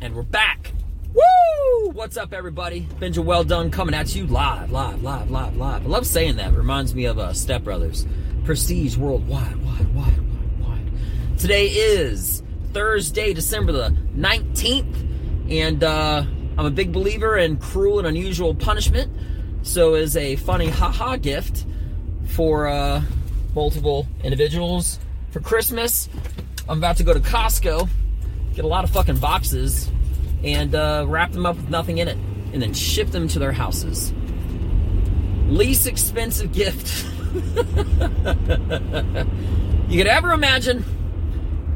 And we're back. Woo! What's up, everybody? Benja Welldone coming at you live, live, live, live, live. I love saying that. It reminds me of uh, Step Brothers. Prestige worldwide, wide, wide, wide, wide. Today is Thursday, December the 19th. And uh, I'm a big believer in cruel and unusual punishment. So, as a funny haha gift for uh, multiple individuals for Christmas, I'm about to go to Costco, get a lot of fucking boxes, and uh, wrap them up with nothing in it, and then ship them to their houses. Least expensive gift you could ever imagine,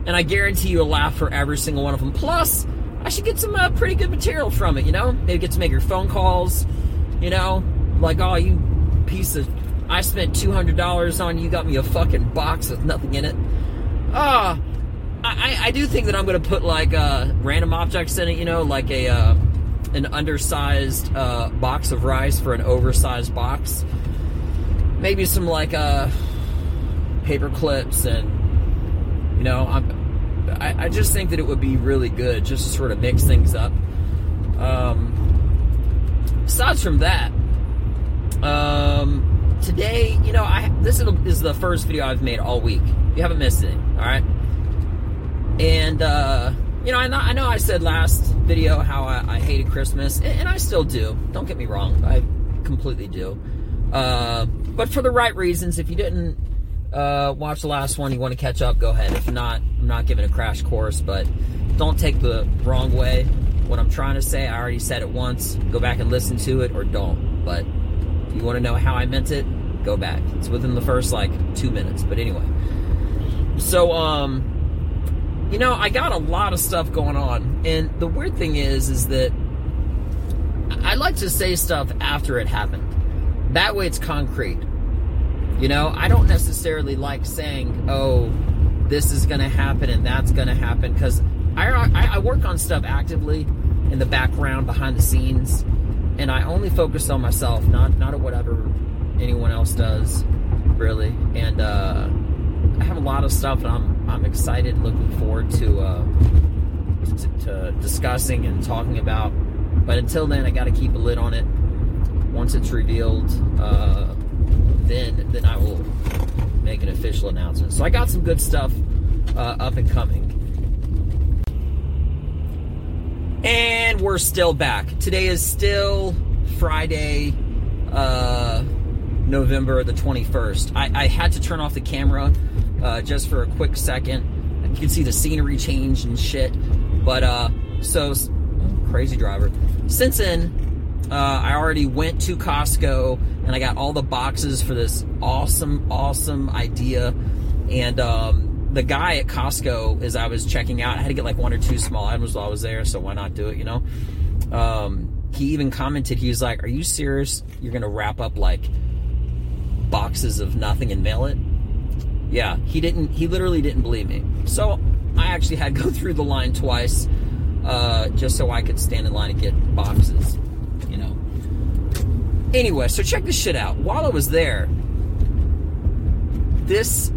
and I guarantee you a laugh for every single one of them. Plus, I should get some uh, pretty good material from it, you know? Maybe get to make your phone calls, you know? Like, oh, you piece of. I spent $200 on you, got me a fucking box with nothing in it. Ah, I, I do think that I'm going to put like uh, random objects in it, you know, like a uh, an undersized uh, box of rice for an oversized box. Maybe some like uh, paper clips and you know, I'm, I, I just think that it would be really good just to sort of mix things up. Um, aside from that, um, today, you know, I this is the first video I've made all week. You haven't missed it, all right? And, uh, you know, I know, I said last video how I, I hated Christmas, and, and, I still do. Don't get me wrong, I completely do. Uh, but for the right reasons. If you didn't uh, watch the last one, you want to catch up, go ahead. If not, I'm not giving a crash course, but don't take the wrong way. What I'm trying to say, I already said it once. Go back and listen to it, or don't. But if you want to know how I meant it, go back. It's within the first like two minutes. But anyway, so um you know, I got a lot of stuff going on, and the weird thing is, is that I like to say stuff after it happened. That way, it's concrete. You know, I don't necessarily like saying, "Oh, this is going to happen and that's going to happen," because I, I, I work on stuff actively in the background, behind the scenes, and I only focus on myself, not not at whatever anyone else does, really. And uh, I have a lot of stuff that I'm I'm excited, looking forward to, uh, to, to discussing and talking about. But until then, I got to keep a lid on it. Once it's revealed, uh, then then I will make an official announcement. So I got some good stuff uh, up and coming. And we're still back. Today is still Friday, uh, November the 21st. I, I had to turn off the camera uh, just for a quick second. You can see the scenery change and shit. But uh, so crazy driver. Since then, uh, I already went to Costco and I got all the boxes for this awesome, awesome idea. And um, the guy at Costco, as I was checking out, I had to get like one or two small items while I was there, so why not do it, you know? Um, he even commented, he was like, Are you serious? You're going to wrap up like boxes of nothing and mail it? Yeah, he didn't. He literally didn't believe me. So I actually had to go through the line twice, uh, just so I could stand in line and get boxes. You know. Anyway, so check this shit out. While I was there, this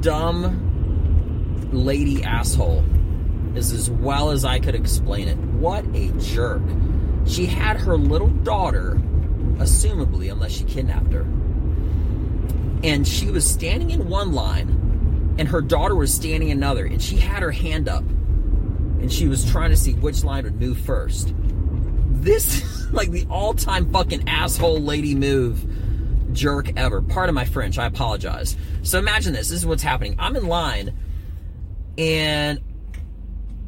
dumb lady asshole is as well as I could explain it. What a jerk. She had her little daughter, assumably, unless she kidnapped her and she was standing in one line and her daughter was standing in another and she had her hand up and she was trying to see which line would move first. This like the all-time fucking asshole lady move jerk ever. Pardon my french i apologize. So imagine this this is what's happening. I'm in line and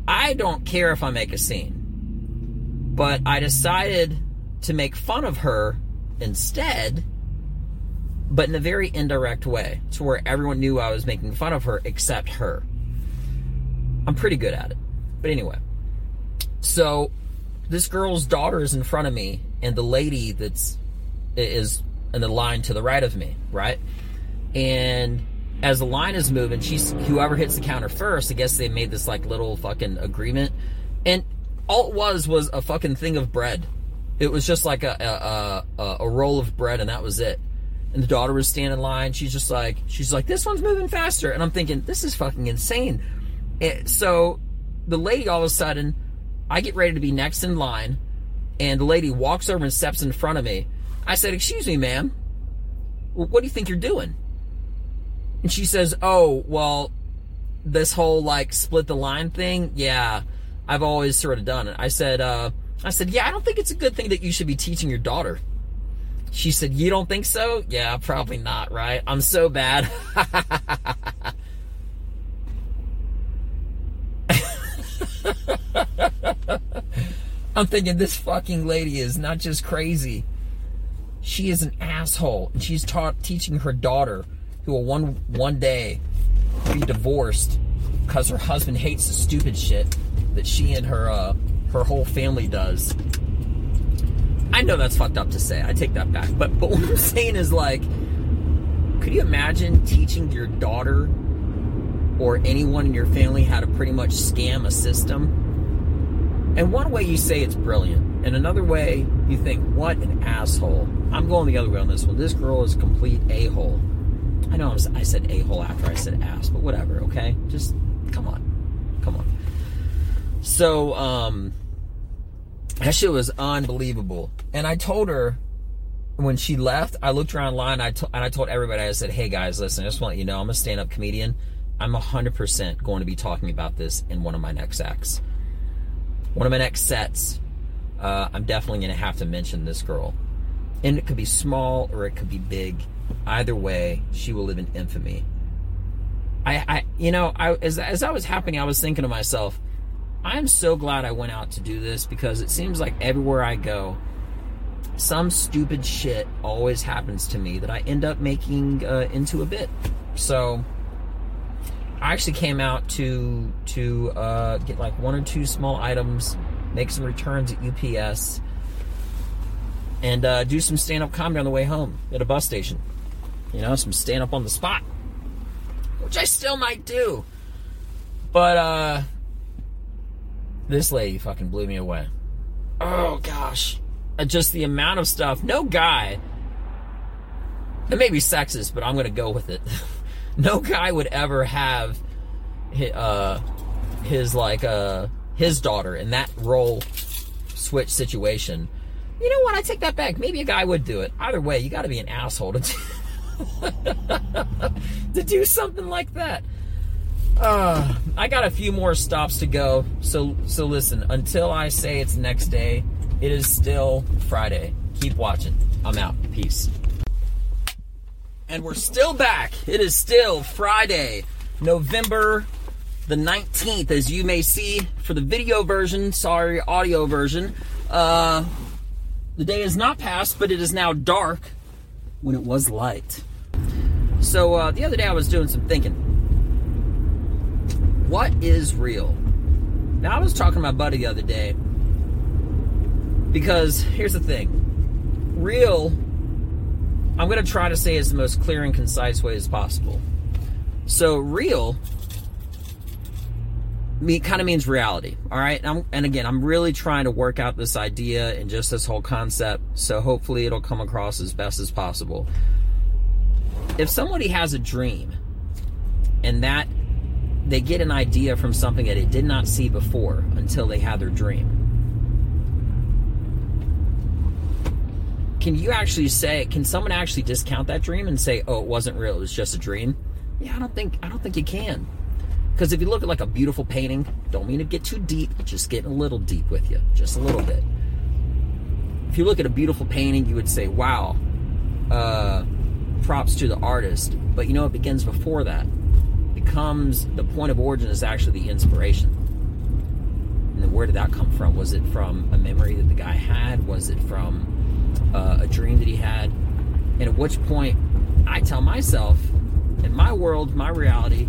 i don't care if i make a scene but i decided to make fun of her instead but in a very indirect way, to where everyone knew I was making fun of her except her. I'm pretty good at it. But anyway, so this girl's daughter is in front of me, and the lady that's is in the line to the right of me, right? And as the line is moving, she's whoever hits the counter first. I guess they made this like little fucking agreement, and all it was was a fucking thing of bread. It was just like a a, a, a roll of bread, and that was it and the daughter was standing in line. She's just like, she's like, this one's moving faster. And I'm thinking, this is fucking insane. so the lady all of a sudden I get ready to be next in line, and the lady walks over and steps in front of me. I said, Excuse me, ma'am. What do you think you're doing? And she says, Oh, well, this whole like split the line thing, yeah, I've always sort of done it. I said, uh, I said, yeah, I don't think it's a good thing that you should be teaching your daughter. She said, you don't think so? Yeah, probably not, right? I'm so bad. I'm thinking this fucking lady is not just crazy. She is an asshole. And she's taught teaching her daughter, who will one one day be divorced because her husband hates the stupid shit that she and her uh, her whole family does. I know that's fucked up to say. I take that back. But but what I'm saying is like, could you imagine teaching your daughter or anyone in your family how to pretty much scam a system? And one way you say it's brilliant, and another way you think, what an asshole. I'm going the other way on this one. This girl is a complete a hole. I know I said a hole after I said ass, but whatever, okay? Just come on. Come on. So, um, that shit was unbelievable. And I told her when she left, I looked around line I and I told everybody, I said, hey guys, listen, I just want you to know, I'm a stand up comedian. I'm 100% going to be talking about this in one of my next acts. One of my next sets, uh, I'm definitely going to have to mention this girl. And it could be small or it could be big. Either way, she will live in infamy. I, I you know, I as, as that was happening, I was thinking to myself, I'm so glad I went out to do this because it seems like everywhere I go, some stupid shit always happens to me that I end up making uh, into a bit. So I actually came out to to uh, get like one or two small items, make some returns at UPS, and uh, do some stand up comedy on the way home at a bus station. You know, some stand up on the spot, which I still might do. But uh, this lady fucking blew me away. Oh gosh, uh, just the amount of stuff. No guy. It may be sexist, but I'm gonna go with it. no guy would ever have uh, his like uh his daughter in that role switch situation. You know what? I take that back. Maybe a guy would do it. Either way, you got to be an asshole to do, to do something like that. Uh, I got a few more stops to go. So so listen, until I say it's next day, it is still Friday. Keep watching. I'm out. Peace. And we're still back. It is still Friday, November the 19th, as you may see for the video version, sorry, audio version. Uh, the day is not past, but it is now dark when it was light. So uh, the other day I was doing some thinking. What is real? Now I was talking to my buddy the other day because here's the thing. Real I'm going to try to say as the most clear and concise way as possible. So, real me kind of means reality, all right? And, and again, I'm really trying to work out this idea and just this whole concept, so hopefully it'll come across as best as possible. If somebody has a dream and that they get an idea from something that they did not see before until they had their dream. Can you actually say can someone actually discount that dream and say oh it wasn't real it was just a dream? Yeah i don't think i don't think you can. Because if you look at like a beautiful painting don't mean to get too deep just getting a little deep with you just a little bit. If you look at a beautiful painting you would say wow uh, props to the artist. But you know it begins before that becomes the point of origin is actually the inspiration. And then where did that come from? Was it from a memory that the guy had? Was it from uh, a dream that he had, and at which point I tell myself, in my world, my reality,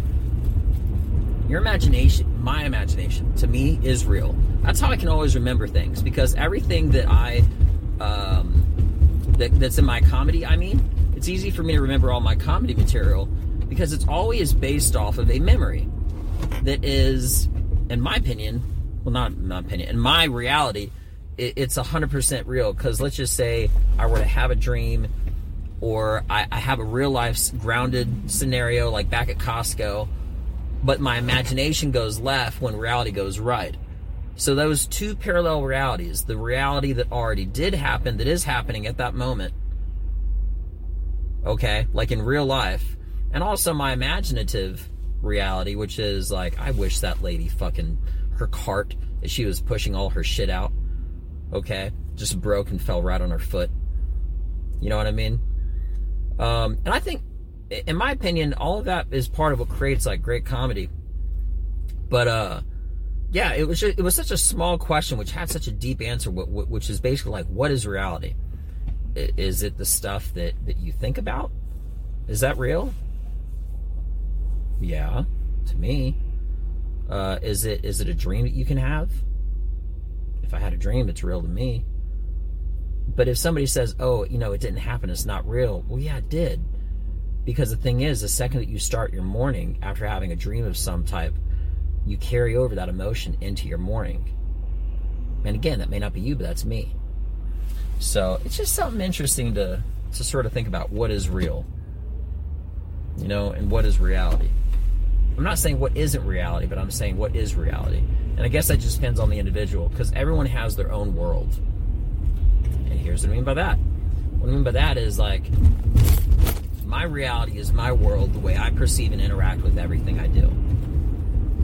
your imagination, my imagination, to me is real. That's how I can always remember things because everything that I um, that, that's in my comedy, I mean, it's easy for me to remember all my comedy material because it's always based off of a memory that is, in my opinion, well, not in my opinion, in my reality, it, it's 100% real because let's just say I were to have a dream or I, I have a real life grounded scenario like back at Costco, but my imagination goes left when reality goes right. So those two parallel realities, the reality that already did happen, that is happening at that moment, okay, like in real life, and also my imaginative reality, which is like, I wish that lady fucking, her cart that she was pushing all her shit out, okay, just broke and fell right on her foot. You know what I mean? Um, and I think, in my opinion, all of that is part of what creates like great comedy. But, uh, yeah, it was just, it was such a small question, which had such a deep answer, which is basically like, what is reality? Is it the stuff that that you think about? Is that real? Yeah, to me. Uh, is it is it a dream that you can have? If I had a dream, it's real to me. But if somebody says, "Oh, you know, it didn't happen. It's not real," well, yeah, it did. Because the thing is, the second that you start your morning after having a dream of some type, you carry over that emotion into your morning. And again, that may not be you, but that's me. So it's just something interesting to to sort of think about what is real, you know, and what is reality. I'm not saying what isn't reality, but I'm saying what is reality. And I guess that just depends on the individual because everyone has their own world. And here's what I mean by that. What I mean by that is like my reality is my world, the way I perceive and interact with everything I do.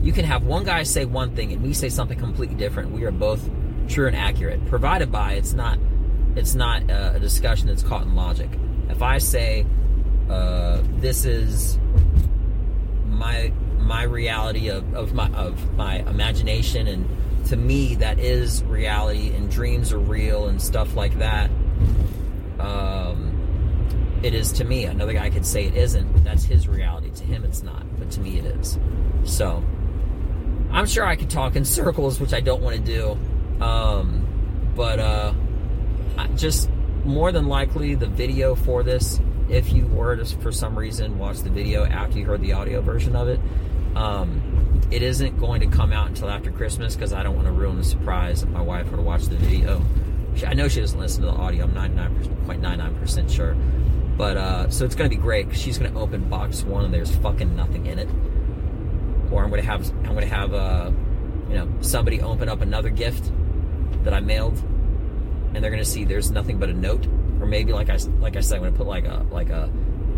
You can have one guy say one thing and me say something completely different. We are both true and accurate, provided by it's not it's not a discussion that's caught in logic. If I say uh, this is my my reality of, of my of my imagination. And to me that is reality and dreams are real and stuff like that. Um, it is to me. Another guy could say it isn't. That's his reality. To him it's not. But to me it is. So i'm sure i could talk in circles which i don't want to do. Um, but uh, just more than likely the video for this if you were to for some reason watch the video after you heard the audio version of it um, it isn't going to come out until after christmas because i don't want to ruin the surprise if my wife were to watch the video. I know she doesn't listen to the audio i'm 99.99% sure. But uh, so it's going to be great because she's going to open box one and there's fucking nothing in it. Or i'm going to have i'm going to have uh, you know somebody open up another gift that i mailed and they're gonna see there's nothing but a note, or maybe like I like I said, I'm gonna put like a like a,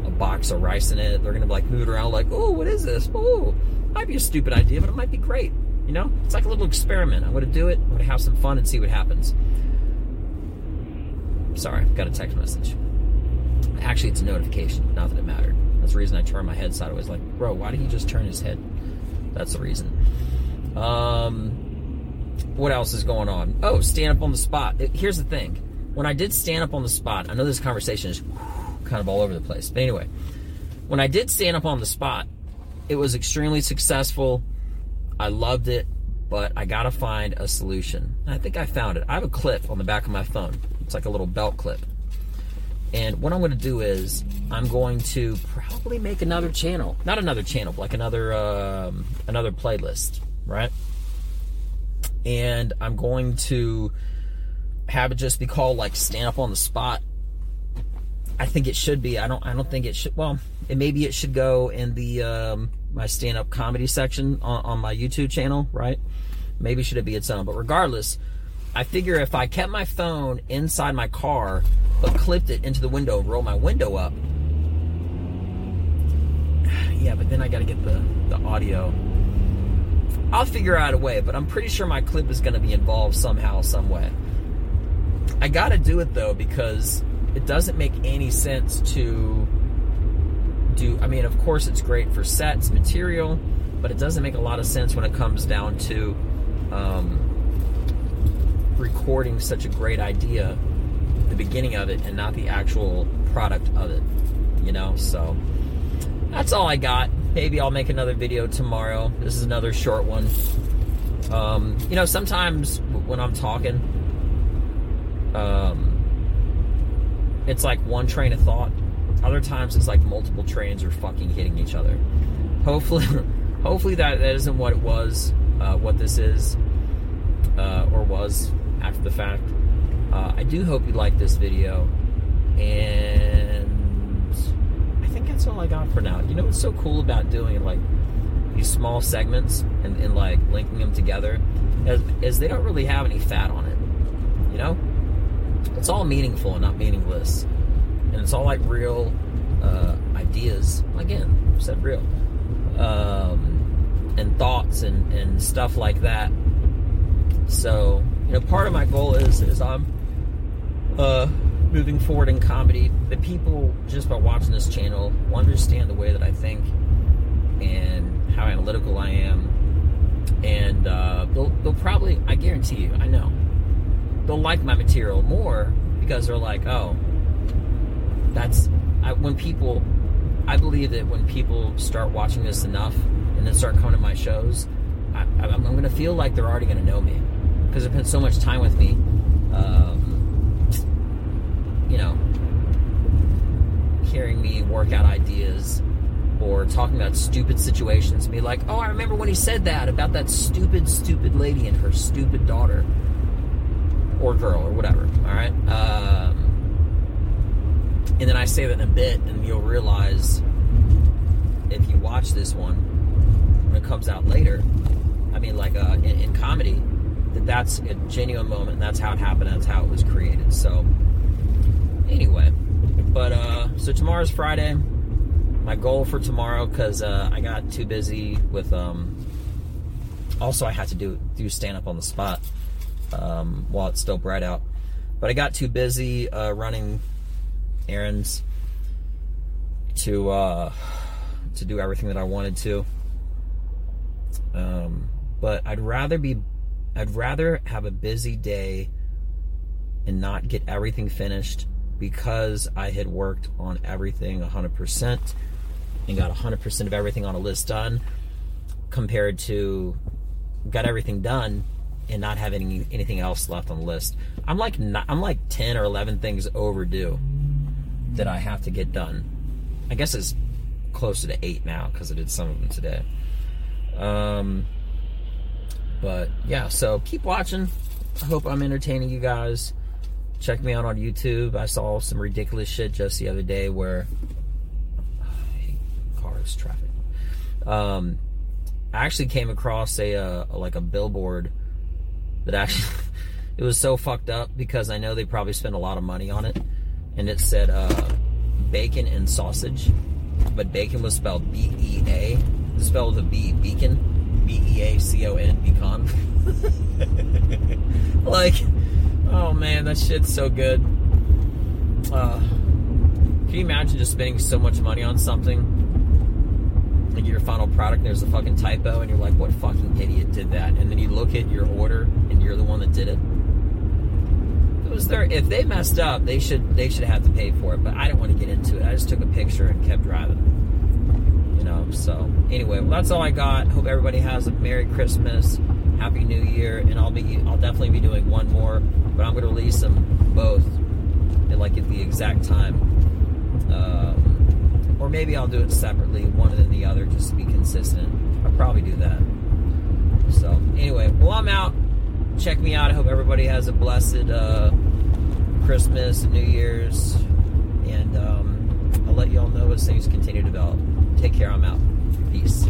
a box of rice in it. They're gonna like move it around like, oh, what is this? Oh, might be a stupid idea, but it might be great. You know, it's like a little experiment. I'm gonna do it. I'm gonna have some fun and see what happens. Sorry, I got a text message. Actually, it's a notification. Not that it mattered. That's the reason I turned my head sideways. Like, bro, why did he just turn his head? That's the reason. Um, what else is going on? Oh, stand up on the spot. Here's the thing. When I did stand up on the spot, I know this conversation is kind of all over the place. But anyway, when I did stand up on the spot, it was extremely successful. I loved it, but I got to find a solution. I think I found it. I have a clip on the back of my phone. It's like a little belt clip. And what I'm going to do is I'm going to probably make another channel, not another channel, like another um, another playlist, right? and I'm going to have it just be called like stand up on the spot. I think it should be. I don't. I don't think it should. Well, it, maybe it should go in the um, my stand up comedy section on, on my YouTube channel, right? Maybe should it be its own. But regardless, I figure if I kept my phone inside my car but clipped it into the window roll my window up, yeah. But then I got to get the the audio I'll figure out a way, but I'm pretty sure my clip is going to be involved somehow, some way. I got to do it though because it doesn't make any sense to do. I mean, of course, it's great for sets, material, but it doesn't make a lot of sense when it comes down to um, recording such a great idea, the beginning of it, and not the actual product of it. You know, so that's all I got. Maybe I'll make another video tomorrow. This is another short one. Um, you know, sometimes when I'm talking, um, it's like one train of thought. Other times it's like multiple trains are fucking hitting each other. Hopefully, hopefully that, that isn't what it was, uh, what this is, uh, or was after the fact. Uh, I do hope you like this video, and I think that's all I got for now. You know what's so cool about doing like these small segments and, and like linking them together as, as they don't really have any fat on it's all meaningful and not meaningless, and it's all like real uh, ideas. Again, said real, um, and thoughts and and stuff like that. So you know, part of my goal is is I'm uh, moving forward in comedy The people just by watching this channel will understand the way that I think and how analytical I am and uh, they'll, they'll probably i guarantee you i know they'll like my material more because they're like oh that's I, when people i believe that when people start watching this enough and then start coming to my shows I, am going to feel like they're already going to know me because they've spent so much time with me um, you know hearing me work out ideas or talking about stupid situations. Be like, oh, I remember when he said that about that stupid, stupid lady and her stupid daughter or girl or whatever. All right. Um, and then I say that in a bit, and you'll realize if you watch this one when it comes out later. I mean, like uh, in, in comedy, that that's a genuine moment. that's how it happened. That's how it was created. So anyway, but uh, so tomorrow's Friday my goal for tomorrow because uh, I got too busy with. Um, also, I had to do do stand up on the spot um, while it's still bright out, but I got too busy uh, running errands to uh, to do everything that I wanted to. Um, but I'd rather be I'd rather have a busy day and not get everything finished because I had worked on everything 100% and got 100% of everything on a list done compared to got everything done and not having anything else left on the list. I'm like I'm like 10 or 11 things overdue that I have to get done. I guess it's closer to 8 now cuz I did some of them today. Um but yeah, so keep watching. I hope I'm entertaining you guys. Check me out on YouTube. I saw some ridiculous shit just the other day where cars, traffic. Um, I actually came across a, uh, a like a billboard that actually it was so fucked up because I know they probably spent a lot of money on it, and it said uh, bacon and sausage, but bacon was spelled B E A, spelled with a B, beacon, B E A C O N, beacon. like, oh man, that shit's so good. Uh, can you imagine just spending so much money on something like your final product and there's a fucking typo and you're like what fucking idiot did that? And then you look at your order and you're the one that did it? Was if they messed up they should they should have to pay for it but i didn't want to get into it. I just took a picture and kept driving. You know so anyway well that's all i got. Hope everybody has a merry christmas happy new year and i'll be i'll definitely be doing one more but i'm going to release them both at like at the exact time or maybe I'll do it separately, one and then the other, just to be consistent. I'll probably do that. So, anyway, well, I'm out. Check me out. I hope everybody has a blessed uh, Christmas and New Year's. And um, I'll let you all know as things continue to develop. Take care. I'm out. Peace.